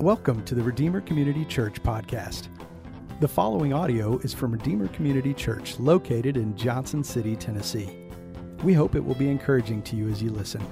Welcome to the Redeemer Community Church podcast. The following audio is from Redeemer Community Church located in Johnson City, Tennessee. We hope it will be encouraging to you as you listen.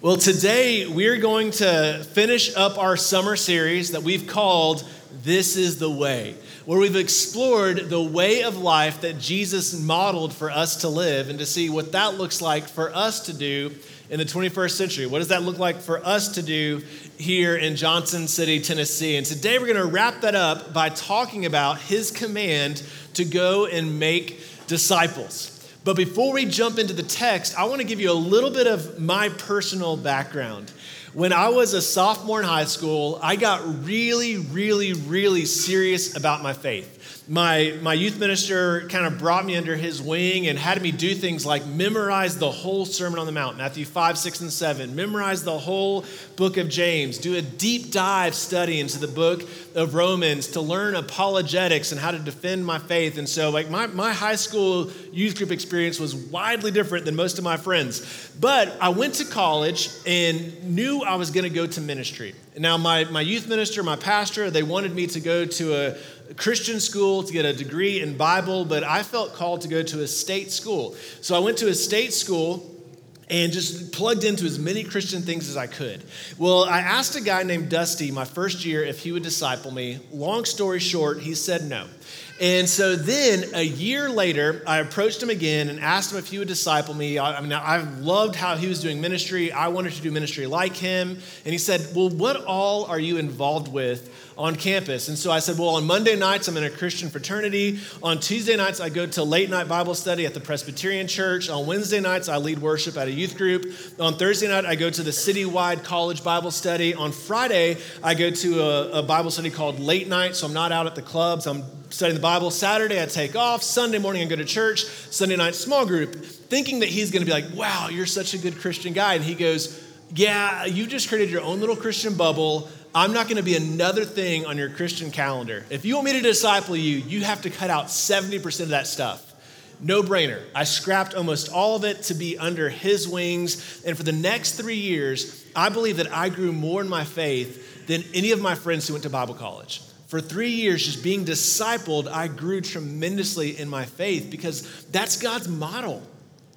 Well, today we're going to finish up our summer series that we've called This is the Way, where we've explored the way of life that Jesus modeled for us to live and to see what that looks like for us to do in the 21st century. What does that look like for us to do here in Johnson City, Tennessee? And today we're going to wrap that up by talking about his command to go and make disciples. But before we jump into the text, I want to give you a little bit of my personal background. When I was a sophomore in high school, I got really, really, really serious about my faith. My, my youth minister kind of brought me under his wing and had me do things like memorize the whole Sermon on the Mount, Matthew 5, 6, and 7, memorize the whole book of James, do a deep dive study into the book of Romans to learn apologetics and how to defend my faith. And so, like, my, my high school youth group experience was widely different than most of my friends. But I went to college and knew I was going to go to ministry. Now, my, my youth minister, my pastor, they wanted me to go to a, Christian school to get a degree in Bible, but I felt called to go to a state school. So I went to a state school and just plugged into as many Christian things as I could. Well, I asked a guy named Dusty my first year if he would disciple me. Long story short, he said no. And so then a year later, I approached him again and asked him if he would disciple me. I, mean, I loved how he was doing ministry. I wanted to do ministry like him. And he said, Well, what all are you involved with on campus? And so I said, Well, on Monday nights, I'm in a Christian fraternity. On Tuesday nights, I go to late night Bible study at the Presbyterian Church. On Wednesday nights, I lead worship at a youth group. On Thursday night, I go to the citywide college Bible study. On Friday, I go to a, a Bible study called Late Night, so I'm not out at the clubs. I'm studying the Bible. Saturday, I take off. Sunday morning, I go to church. Sunday night, small group, thinking that he's going to be like, wow, you're such a good Christian guy. And he goes, yeah, you just created your own little Christian bubble. I'm not going to be another thing on your Christian calendar. If you want me to disciple you, you have to cut out 70% of that stuff. No brainer. I scrapped almost all of it to be under his wings. And for the next three years, I believe that I grew more in my faith than any of my friends who went to Bible college for three years, just being discipled, I grew tremendously in my faith because that's God's model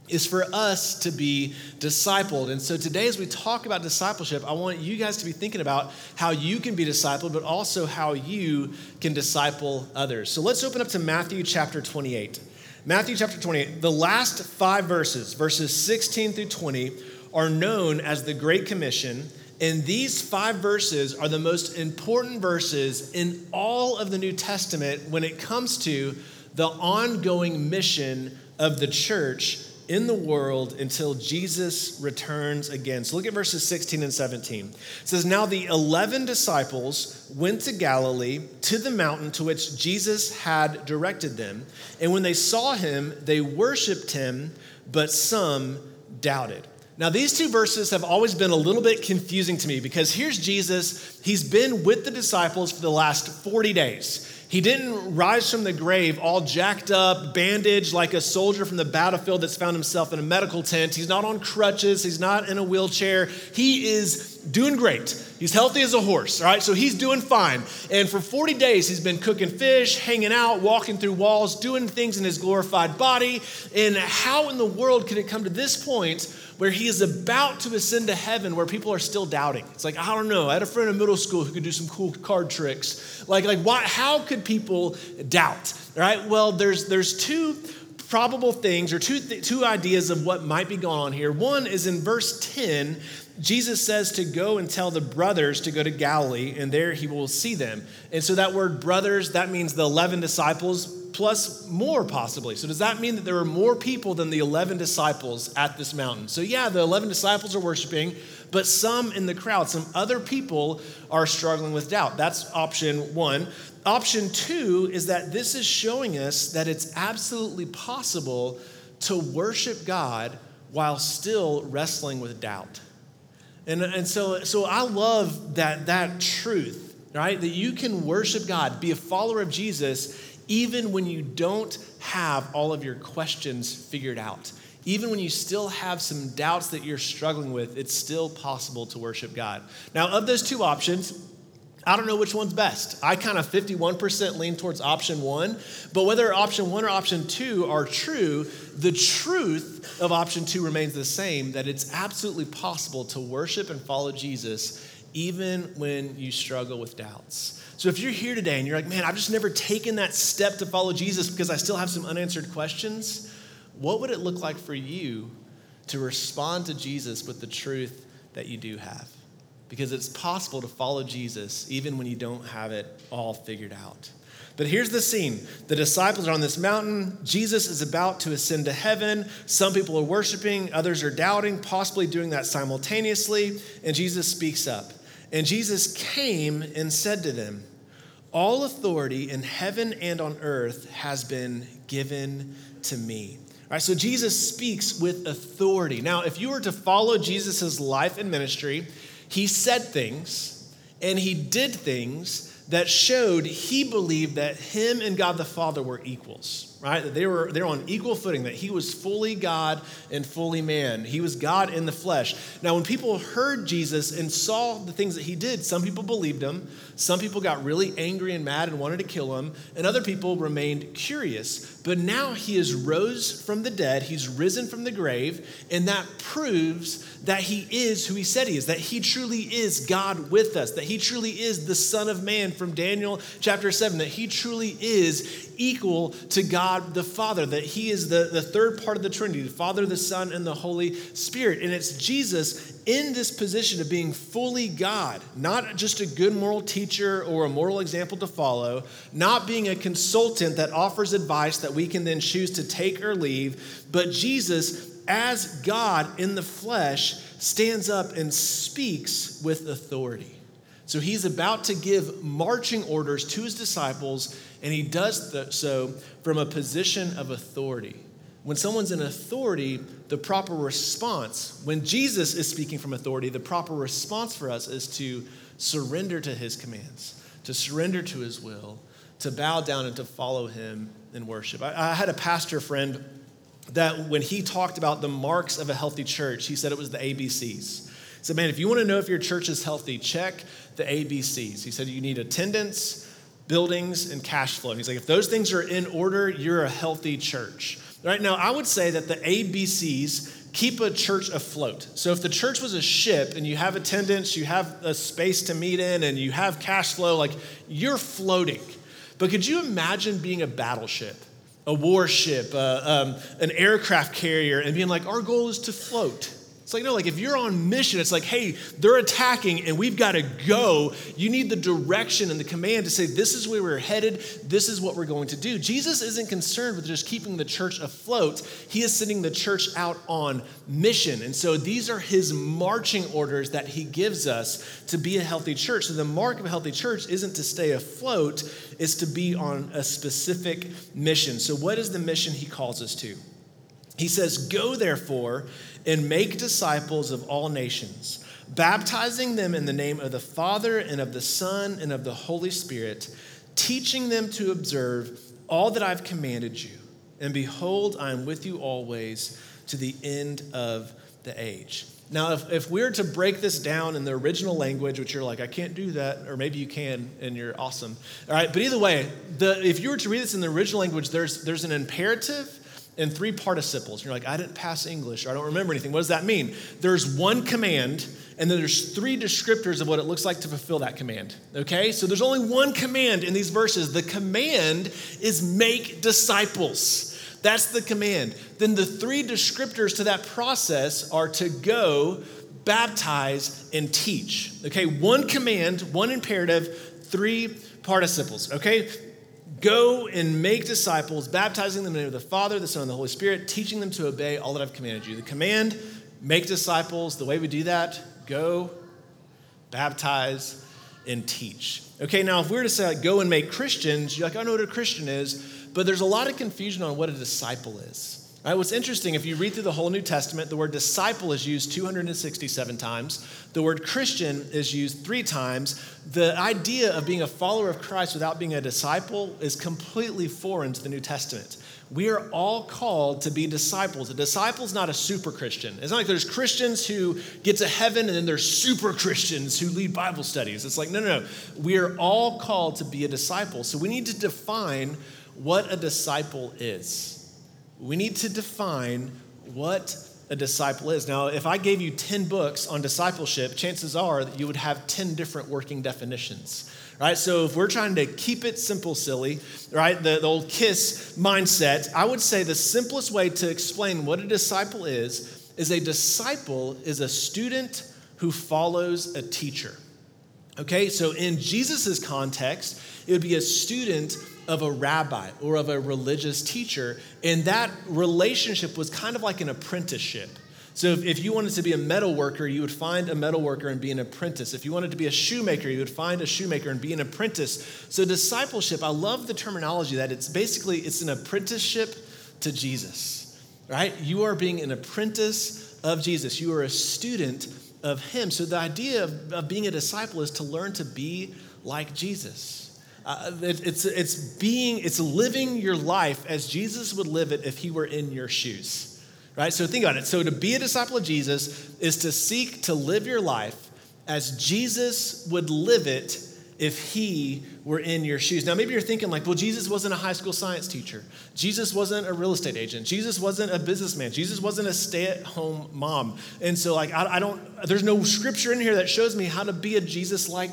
is for us to be discipled. And so today, as we talk about discipleship, I want you guys to be thinking about how you can be discipled, but also how you can disciple others. So let's open up to Matthew chapter 28. Matthew chapter 28, the last five verses, verses 16 through 20, are known as the Great Commission and these five verses are the most important verses in all of the New Testament when it comes to the ongoing mission of the church in the world until Jesus returns again. So look at verses 16 and 17. It says, Now the 11 disciples went to Galilee to the mountain to which Jesus had directed them. And when they saw him, they worshiped him, but some doubted. Now, these two verses have always been a little bit confusing to me because here's Jesus. He's been with the disciples for the last 40 days. He didn't rise from the grave all jacked up, bandaged like a soldier from the battlefield that's found himself in a medical tent. He's not on crutches. He's not in a wheelchair. He is doing great. He's healthy as a horse, all right? So he's doing fine. And for 40 days, he's been cooking fish, hanging out, walking through walls, doing things in his glorified body. And how in the world could it come to this point where he is about to ascend to heaven where people are still doubting. It's like, I don't know. I had a friend in middle school who could do some cool card tricks. Like, like why, how could people doubt? Right? Well, there's, there's two probable things or two, two ideas of what might be going on here. One is in verse 10, Jesus says to go and tell the brothers to go to Galilee, and there he will see them. And so that word brothers, that means the 11 disciples plus more possibly. So, does that mean that there were more people than the 11 disciples at this mountain? So, yeah, the 11 disciples are worshiping, but some in the crowd, some other people are struggling with doubt. That's option one. Option two is that this is showing us that it's absolutely possible to worship God while still wrestling with doubt. And, and so, so I love that, that truth, right? That you can worship God, be a follower of Jesus, even when you don't have all of your questions figured out, even when you still have some doubts that you're struggling with, it's still possible to worship God. Now, of those two options, I don't know which one's best. I kind of 51% lean towards option one, but whether option one or option two are true, the truth of option two remains the same that it's absolutely possible to worship and follow Jesus even when you struggle with doubts. So if you're here today and you're like, man, I've just never taken that step to follow Jesus because I still have some unanswered questions, what would it look like for you to respond to Jesus with the truth that you do have? Because it's possible to follow Jesus even when you don't have it all figured out. But here's the scene the disciples are on this mountain. Jesus is about to ascend to heaven. Some people are worshiping, others are doubting, possibly doing that simultaneously. And Jesus speaks up. And Jesus came and said to them, All authority in heaven and on earth has been given to me. All right, so Jesus speaks with authority. Now, if you were to follow Jesus' life and ministry, he said things and he did things that showed he believed that him and God the Father were equals right? That they were, they were on equal footing, that he was fully God and fully man. He was God in the flesh. Now, when people heard Jesus and saw the things that he did, some people believed him, some people got really angry and mad and wanted to kill him, and other people remained curious. But now he has rose from the dead, he's risen from the grave, and that proves that he is who he said he is, that he truly is God with us, that he truly is the Son of Man from Daniel chapter 7, that he truly is equal to God the Father, that he is the, the third part of the Trinity, the Father, the Son, and the Holy Spirit. And it's Jesus in this position of being fully God, not just a good moral teacher or a moral example to follow, not being a consultant that offers advice that we can then choose to take or leave, but Jesus, as God in the flesh, stands up and speaks with authority. So he's about to give marching orders to his disciples, and he does so from a position of authority. When someone's in authority, the proper response, when Jesus is speaking from authority, the proper response for us is to surrender to his commands, to surrender to his will, to bow down and to follow him in worship. I, I had a pastor friend that when he talked about the marks of a healthy church, he said it was the ABCs. Said, man, if you want to know if your church is healthy, check the ABCs. He said you need attendance, buildings, and cash flow. He's like, if those things are in order, you're a healthy church. Right now, I would say that the ABCs keep a church afloat. So if the church was a ship and you have attendance, you have a space to meet in, and you have cash flow, like you're floating. But could you imagine being a battleship, a warship, uh, um, an aircraft carrier, and being like, our goal is to float? It's like, no, like if you're on mission, it's like, hey, they're attacking and we've got to go. You need the direction and the command to say, this is where we're headed, this is what we're going to do. Jesus isn't concerned with just keeping the church afloat, he is sending the church out on mission. And so these are his marching orders that he gives us to be a healthy church. So the mark of a healthy church isn't to stay afloat, it's to be on a specific mission. So, what is the mission he calls us to? He says, Go therefore and make disciples of all nations, baptizing them in the name of the Father and of the Son and of the Holy Spirit, teaching them to observe all that I've commanded you. And behold, I am with you always to the end of the age. Now, if, if we're to break this down in the original language, which you're like, I can't do that, or maybe you can and you're awesome. All right, but either way, the, if you were to read this in the original language, there's, there's an imperative and three participles. You're like, I didn't pass English or I don't remember anything. What does that mean? There's one command, and then there's three descriptors of what it looks like to fulfill that command. Okay? So there's only one command in these verses. The command is make disciples. That's the command. Then the three descriptors to that process are to go, baptize, and teach. Okay? One command, one imperative, three participles. Okay? Go and make disciples, baptizing them in the name of the Father, the Son, and the Holy Spirit, teaching them to obey all that I've commanded you. The command, make disciples. The way we do that, go, baptize, and teach. Okay, now if we were to say, go and make Christians, you're like, I know what a Christian is, but there's a lot of confusion on what a disciple is. Right, what's interesting, if you read through the whole New Testament, the word disciple is used 267 times. The word Christian is used three times. The idea of being a follower of Christ without being a disciple is completely foreign to the New Testament. We are all called to be disciples. A disciple is not a super Christian. It's not like there's Christians who get to heaven and then there's super Christians who lead Bible studies. It's like, no, no, no. We are all called to be a disciple. So we need to define what a disciple is we need to define what a disciple is. Now, if I gave you 10 books on discipleship, chances are that you would have 10 different working definitions. Right? So if we're trying to keep it simple, silly, right? The, the old KISS mindset, I would say the simplest way to explain what a disciple is is a disciple is a student who follows a teacher. Okay, so in Jesus' context, it would be a student of a rabbi or of a religious teacher. And that relationship was kind of like an apprenticeship. So if, if, you wanted to be a metal worker, you would find a metal worker and be an apprentice. If you wanted to be a shoemaker, you would find a shoemaker and be an apprentice. So discipleship, I love the terminology that it's basically it's an apprenticeship to Jesus. Right? You are being an apprentice of Jesus. You are a student of him. So the idea of, of being a disciple is to learn to be like Jesus. Uh, it, it's, it's being, it's living your life as Jesus would live it if he were in your shoes. Right? So think about it. So to be a disciple of Jesus is to seek to live your life as Jesus would live it if he were in your shoes. Now, maybe you're thinking, like, well, Jesus wasn't a high school science teacher. Jesus wasn't a real estate agent. Jesus wasn't a businessman. Jesus wasn't a stay at home mom. And so, like, I, I, don't, there's no scripture in here that shows me how to be a Jesus like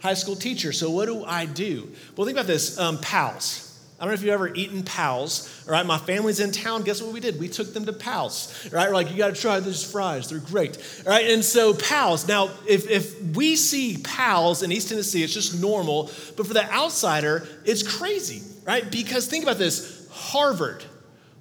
high school teacher. So what do I do? Well, think about this um, pals. I don't know if you've ever eaten Pals. All right, my family's in town. Guess what we did? We took them to Pals. Right, we're like, you got to try these fries. They're great. All right, and so Pals. Now, if if we see Pals in East Tennessee, it's just normal. But for the outsider, it's crazy, right? Because think about this: Harvard,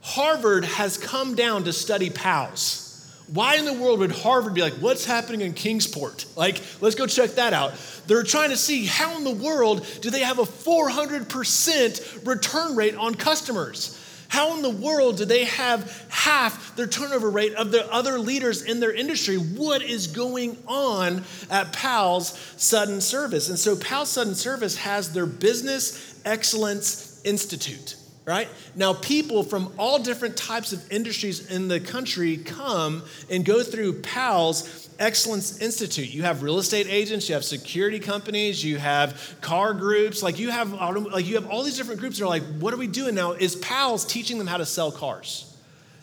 Harvard has come down to study Pals. Why in the world would Harvard be like, what's happening in Kingsport? Like, let's go check that out. They're trying to see how in the world do they have a 400% return rate on customers? How in the world do they have half their turnover rate of the other leaders in their industry? What is going on at PAL's Sudden Service? And so, PAL's Sudden Service has their Business Excellence Institute right? Now, people from all different types of industries in the country come and go through PAL's Excellence Institute. You have real estate agents, you have security companies, you have car groups, like you have like you have all these different groups that are like, what are we doing now? Is PAL's teaching them how to sell cars?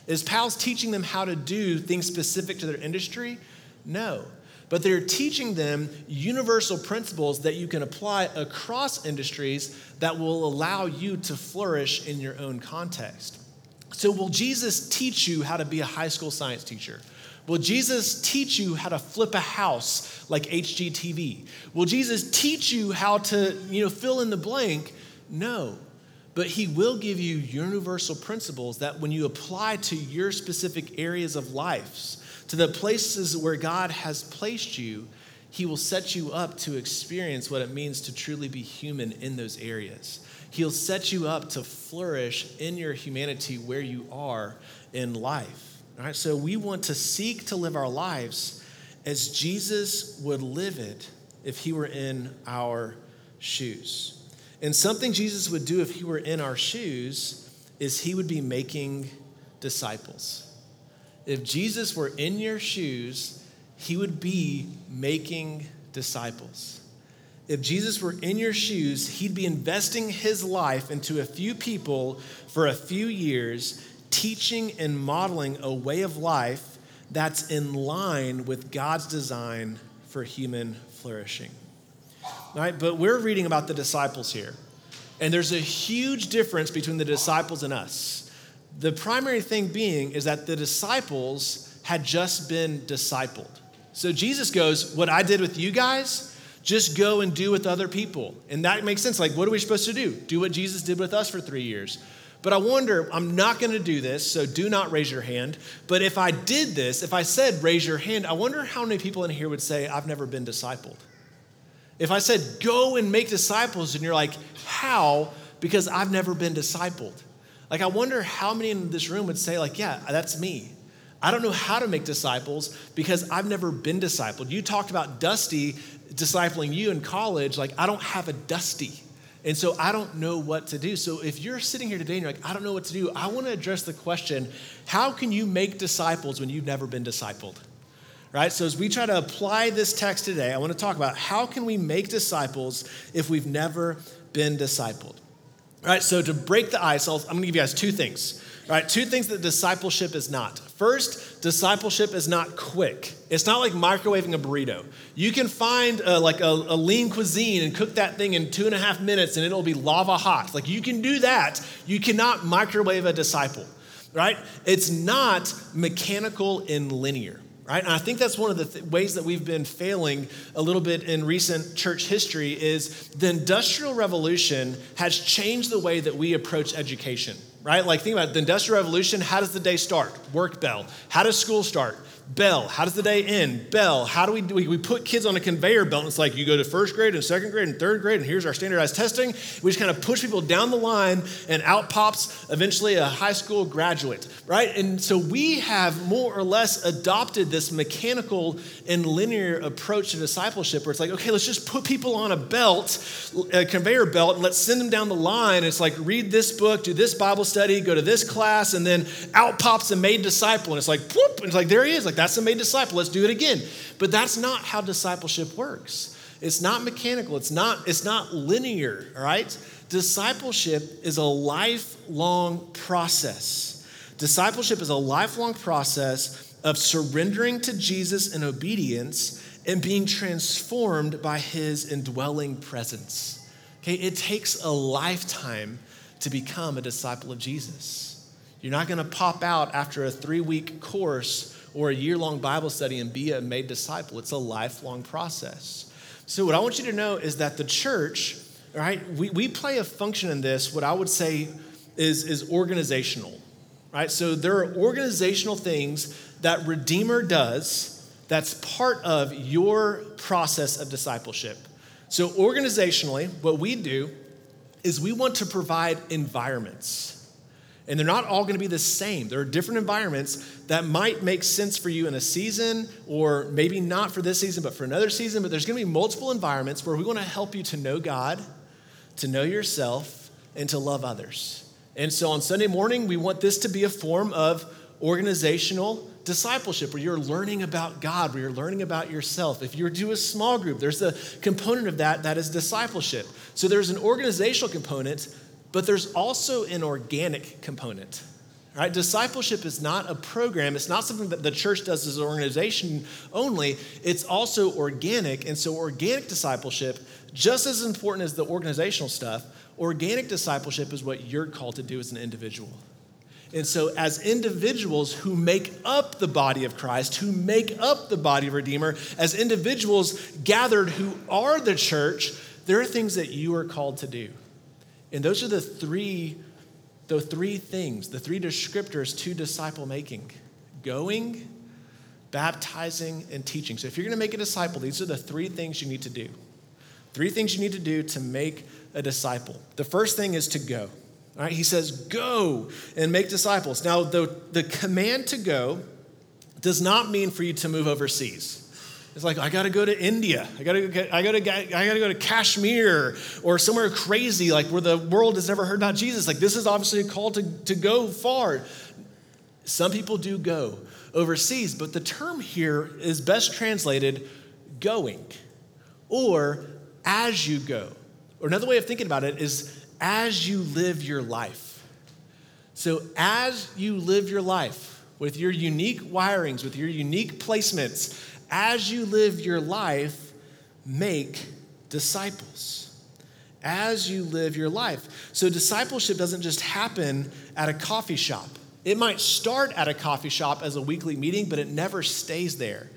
Is PAL's teaching them how to do things specific to their industry? No but they're teaching them universal principles that you can apply across industries that will allow you to flourish in your own context. So, will Jesus teach you how to be a high school science teacher? Will Jesus teach you how to flip a house like HGTV? Will Jesus teach you how to, you know, fill in the blank? No. But he will give you universal principles that when you apply to your specific areas of life, to the places where God has placed you, He will set you up to experience what it means to truly be human in those areas. He'll set you up to flourish in your humanity where you are in life. All right, so we want to seek to live our lives as Jesus would live it if he were in our shoes. And something Jesus would do if he were in our shoes is he would be making disciples if Jesus were in your shoes, he would be making disciples. If Jesus were in your shoes, he'd be investing his life into a few people for a few years, teaching and modeling a way of life that's in line with God's design for human flourishing. Right, but we're reading about the disciples here. And there's a huge difference between the disciples and us. The primary thing being is that the disciples had just been discipled. So Jesus goes, What I did with you guys, just go and do with other people. And that makes sense. Like, what are we supposed to do? Do what Jesus did with us for three years. But I wonder, I'm not going to do this, so do not raise your hand. But if I did this, if I said raise your hand, I wonder how many people in here would say, I've never been discipled. If I said go and make disciples, and you're like, how? Because I've never been discipled. Like, I wonder how many in this room would say, like, yeah, that's me. I don't know how to make disciples because I've never been discipled. You talked about Dusty discipling you in college. Like, I don't have a Dusty. And so I don't know what to do. So if you're sitting here today and you're like, I don't know what to do, I want to address the question how can you make disciples when you've never been discipled? Right? So as we try to apply this text today, I want to talk about how can we make disciples if we've never been discipled? All right, so to break the ice, i am going to give you guys two things. All right, two things that discipleship is not. First, discipleship is not quick. It's not like microwaving a burrito. You can find a, like a, a, lean cuisine and cook that thing in two and a half minutes and it'll be lava hot. Like you can do that. You cannot microwave a disciple, right? It's not mechanical and linear right? And i think that's one of the th- ways that we've been failing a little bit in recent church history is the industrial revolution has changed the way that we approach education right? Like think about it. The industrial revolution how does the day start? Work bell. How does school start Bell. How does the day end? Bell. How do we do? We, we put kids on a conveyor belt. And it's like you go to first grade and second grade and third grade, and here's our standardized testing. We just kind of push people down the line, and out pops eventually a high school graduate, right? And so we have more or less adopted this mechanical and linear approach to discipleship where it's like, okay, let's just put people on a belt, a conveyor belt, and let's send them down the line. It's like, read this book, do this Bible study, go to this class, and then out pops a made disciple. And it's like, whoop, and it's like, there he is. Like, that's a made disciple. Let's do it again. But that's not how discipleship works. It's not mechanical. It's not, it's not linear, all right? Discipleship is a lifelong process. Discipleship is a lifelong process of surrendering to Jesus in obedience and being transformed by his indwelling presence. Okay, it takes a lifetime to become a disciple of Jesus. You're not going to pop out after a three week course or a year long Bible study and be a made disciple. It's a lifelong process. So, what I want you to know is that the church, right, we, we play a function in this, what I would say is, is organizational, right? So, there are organizational things that Redeemer does that's part of your process of discipleship. So, organizationally, what we do is we want to provide environments and they're not all going to be the same. There are different environments that might make sense for you in a season, or maybe not for this season, but for another season. But there's going to be multiple environments where we want to help you to know God, to know yourself, and to love others. And so on Sunday morning, we want this to be a form of organizational discipleship where you're learning about God, where you're learning about yourself. If you do a small group, there's a component of that that is discipleship. So there's an organizational component but there's also an organic component. Right? Discipleship is not a program. It's not something that the church does as an organization only. It's also organic. And so, organic discipleship, just as important as the organizational stuff, organic discipleship is what you're called to do as an individual. And so, as individuals who make up the body of Christ, who make up the body of Redeemer, as individuals gathered who are the church, there are things that you are called to do. And those are the three, the three things, the three descriptors to disciple making going, baptizing, and teaching. So if you're going to make a disciple, these are the three things you need to do. Three things you need to do to make a disciple. The first thing is to go. All right, he says, go and make disciples. Now, the, the command to go does not mean for you to move overseas. It's like I got to go to India. I got to I got to I got to go to Kashmir or somewhere crazy like where the world has never heard about Jesus. Like this is obviously a call to, to go far. Some people do go overseas, but the term here is best translated going or as you go. Or another way of thinking about it is as you live your life. So as you live your life with your unique wirings, with your unique placements, as you live your life, make disciples. As you live your life. So, discipleship doesn't just happen at a coffee shop. It might start at a coffee shop as a weekly meeting, but it never stays there.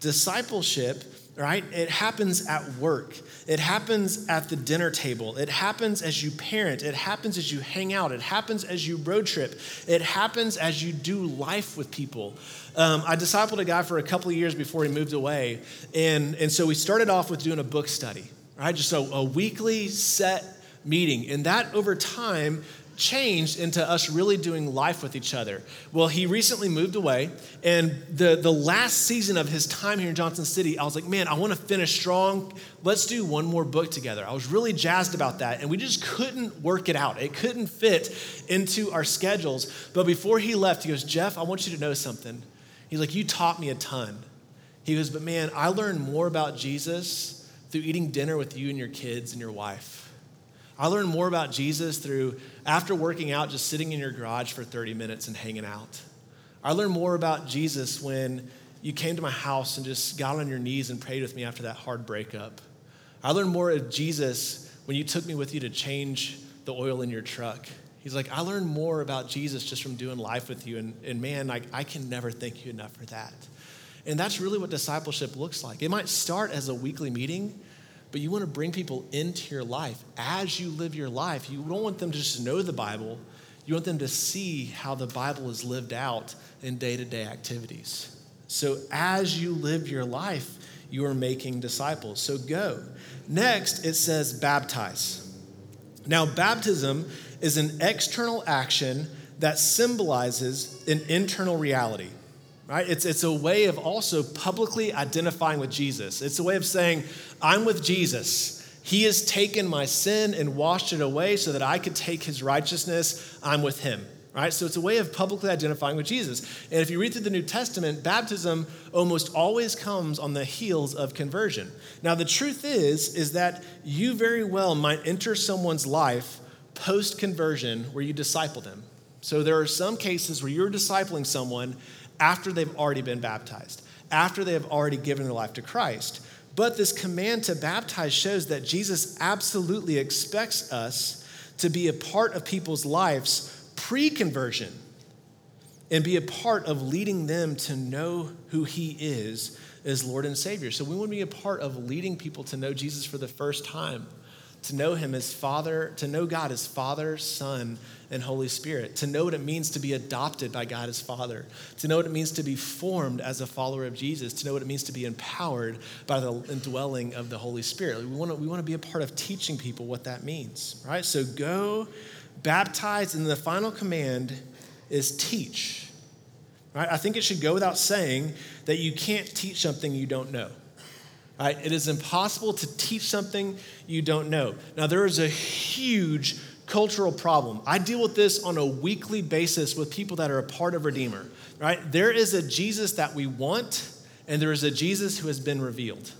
Discipleship right? It happens at work. It happens at the dinner table. It happens as you parent. It happens as you hang out. It happens as you road trip. It happens as you do life with people. Um, I discipled a guy for a couple of years before he moved away. And, and so we started off with doing a book study, right? Just a, a weekly set meeting. And that over time changed into us really doing life with each other. Well, he recently moved away, and the, the last season of his time here in Johnson City, I was like, man, I want to finish strong. Let's do one more book together. I was really jazzed about that, and we just couldn't work it out. It couldn't fit into our schedules. But before he left, he goes, Jeff, I want you to know something. He's like, You taught me a ton. He goes, But man, I learned more about Jesus through eating dinner with you and your kids and your wife. I learned more about Jesus through, after working out, just sitting in your garage for 30 minutes and hanging out. I learned more about Jesus when you came to my house and just got on your knees and prayed with me after that hard breakup. I learned more of Jesus when you took me with you to change the oil in your truck. He's like, I learned more about Jesus just from doing life with you. And, and man, I, I can never thank you enough for that. And that's really what discipleship looks like. It might start as a weekly meeting, but you want to bring people into your life as you live your life. You don't want them to just know the Bible, you want them to see how the Bible is lived out in day to day activities. So as you live your life, you are making disciples. So go. Next, it says baptize. Now, baptism is an external action that symbolizes an internal reality right? It's, it's a way of also publicly identifying with Jesus. It's a way of saying, I'm with Jesus. He has taken my sin and washed it away so that I could take his righteousness. I'm with him. Right? So it's a way of publicly identifying with Jesus. And if you read through the New Testament, baptism almost always comes on the heels of conversion. Now the truth is is that you very well might enter someone's life post conversion where you disciple them. So there are some cases where you're discipling someone after they've already been baptized, after they have already given their life to Christ. But this command to baptize shows that Jesus absolutely expects us to be a part of people's lives pre conversion and be a part of leading them to know who He is as Lord and Savior. So we want to be a part of leading people to know Jesus for the first time, to know Him as Father, to know God as Father, Son, and Holy Spirit, to know what it means to be adopted by God as Father, to know what it means to be formed as a follower of Jesus, to know what it means to be empowered by the indwelling of the Holy Spirit. We want to, we want to be a part of teaching people what that means, right? So go, baptize, and the final command is teach. Right? I think it should go without saying that you can't teach something you don't know. Right? It is impossible to teach something you don't know. Now, there is a huge cultural problem. I deal with this on a weekly basis with people that are a part of Redeemer, right? There is a Jesus that we want, and there is a Jesus who has been revealed,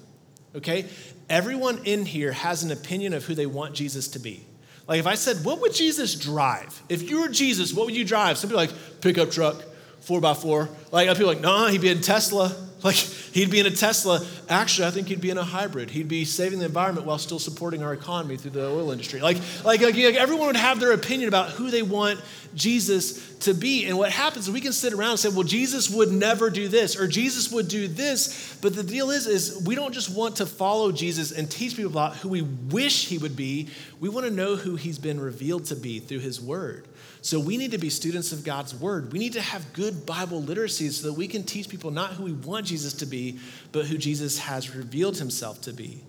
okay? Everyone in here has an opinion of who they want Jesus to be. Like if I said, what would Jesus drive? If you were Jesus, what would you drive? Some people like, pickup truck, four by four. Like other people like, nah, he'd be in Tesla. Like he'd be in a Tesla. Actually, I think he'd be in a hybrid. He'd be saving the environment while still supporting our economy through the oil industry. Like, like, like, everyone would have their opinion about who they want Jesus to be. And what happens is we can sit around and say, well, Jesus would never do this, or Jesus would do this. But the deal is, is we don't just want to follow Jesus and teach people about who we wish he would be. We want to know who he's been revealed to be through his word. So we need to be students of God's word. We need to have good Bible literacy so that we can teach people not who we want Jesus to be, but who Jesus has revealed himself to be.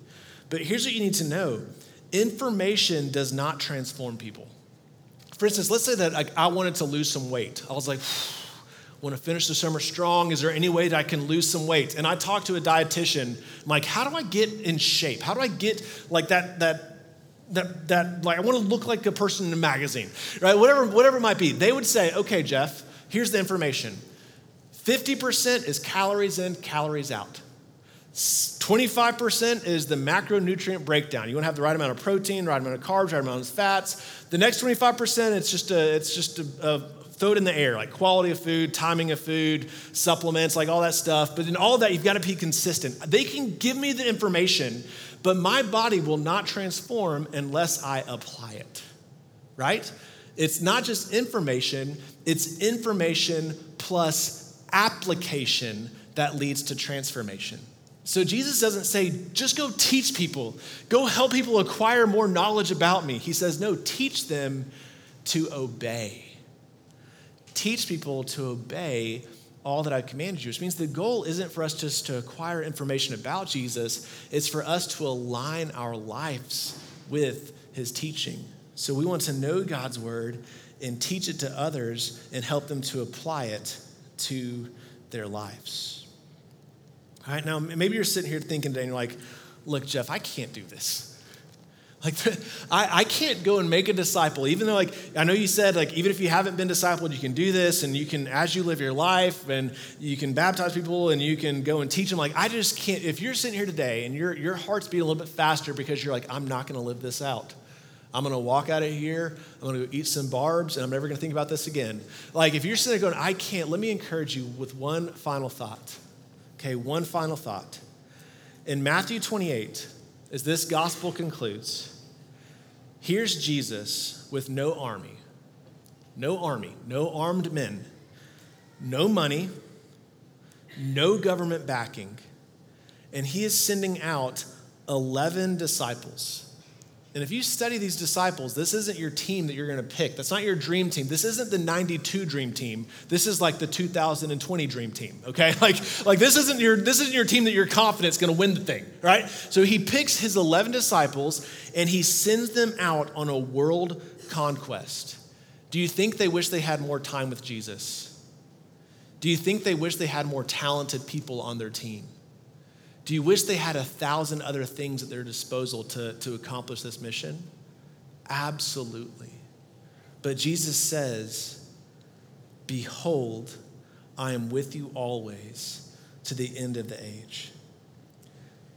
But here's what you need to know information does not transform people. For instance, let's say that like, I wanted to lose some weight. I was like, want to finish the summer strong. Is there any way that I can lose some weight? And I talked to a dietitian. I'm like, how do I get in shape? How do I get like that that that, that like I want to look like a person in a magazine, right? Whatever, whatever it might be. They would say, okay, Jeff, here's the information. 50% is calories in, calories out. 25% is the macronutrient breakdown. You want to have the right amount of protein, right amount of carbs, right amount of fats. The next 25%, it's just a, it's just a, a throw it in the air, like quality of food, timing of food, supplements, like all that stuff. But in all that, you've got to be consistent. They can give me the information, but my body will not transform unless I apply it, right? It's not just information, it's information plus application that leads to transformation. So Jesus doesn't say, just go teach people, go help people acquire more knowledge about me. He says, no, teach them to obey. Teach people to obey all that I've commanded you, which means the goal isn't for us just to acquire information about Jesus, it's for us to align our lives with his teaching. So we want to know God's word and teach it to others and help them to apply it to their lives. All right, now maybe you're sitting here thinking today and you're like, look, Jeff, I can't do this. Like, I, I can't go and make a disciple, even though, like, I know you said, like, even if you haven't been discipled, you can do this, and you can, as you live your life, and you can baptize people, and you can go and teach them. Like, I just can't. If you're sitting here today and your, your heart's beating a little bit faster because you're like, I'm not going to live this out. I'm going to walk out of here, I'm going to go eat some barbs, and I'm never going to think about this again. Like, if you're sitting there going, I can't, let me encourage you with one final thought. Okay, one final thought. In Matthew 28, as this gospel concludes, here's Jesus with no army, no army, no armed men, no money, no government backing, and he is sending out 11 disciples. And if you study these disciples, this isn't your team that you're going to pick. That's not your dream team. This isn't the 92 dream team. This is like the 2020 dream team, okay? Like, like this isn't your this isn't your team that you're confident is going to win the thing, right? So he picks his 11 disciples and he sends them out on a world conquest. Do you think they wish they had more time with Jesus? Do you think they wish they had more talented people on their team? Do you wish they had a thousand other things at their disposal to, to accomplish this mission? Absolutely. But Jesus says, Behold, I am with you always to the end of the age.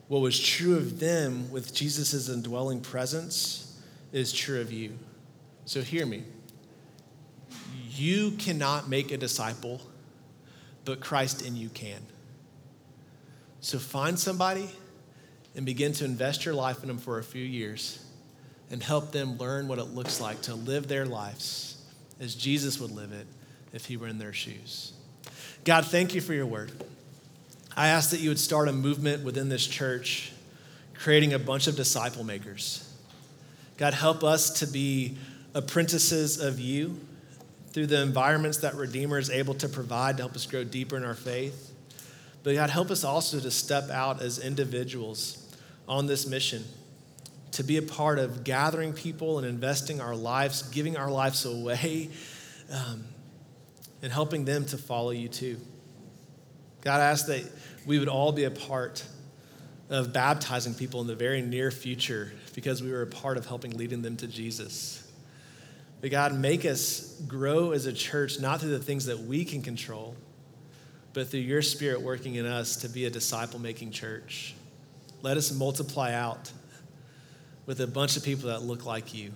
What was true of them with Jesus' indwelling presence is true of you. So hear me. You cannot make a disciple, but Christ in you can. So find somebody and begin to invest your life in them for a few years and help them learn what it looks like to live their lives as Jesus would live it if he were in their shoes. God, thank you for your word. I ask that you would start a movement within this church, creating a bunch of disciple makers. God, help us to be apprentices of you through the environments that Redeemer is able to provide to help us grow deeper in our faith. But God, help us also to step out as individuals on this mission, to be a part of gathering people and investing our lives, giving our lives away, um, and helping them to follow you too. God, I ask that we would all be a part of baptizing people in the very near future because we were a part of helping leading them to Jesus. But God, make us grow as a church, not through the things that we can control but through your spirit working in us to be a disciple making church. Let us multiply out with a bunch of people that look like you.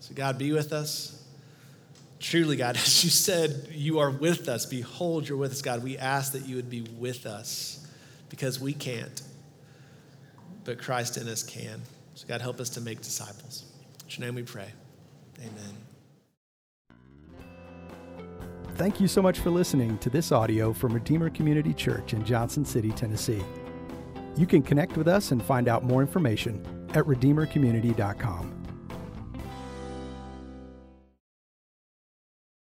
So, God, be with us. Truly, God, as you said, you are with us. Behold, you're with us, God. We ask that you would be with us because we can't, but Christ in us can. So, God, help us to make disciples. In your name we pray. Amen. Thank you so much for listening to this audio from Redeemer Community Church in Johnson City, Tennessee. You can connect with us and find out more information at redeemercommunity.com.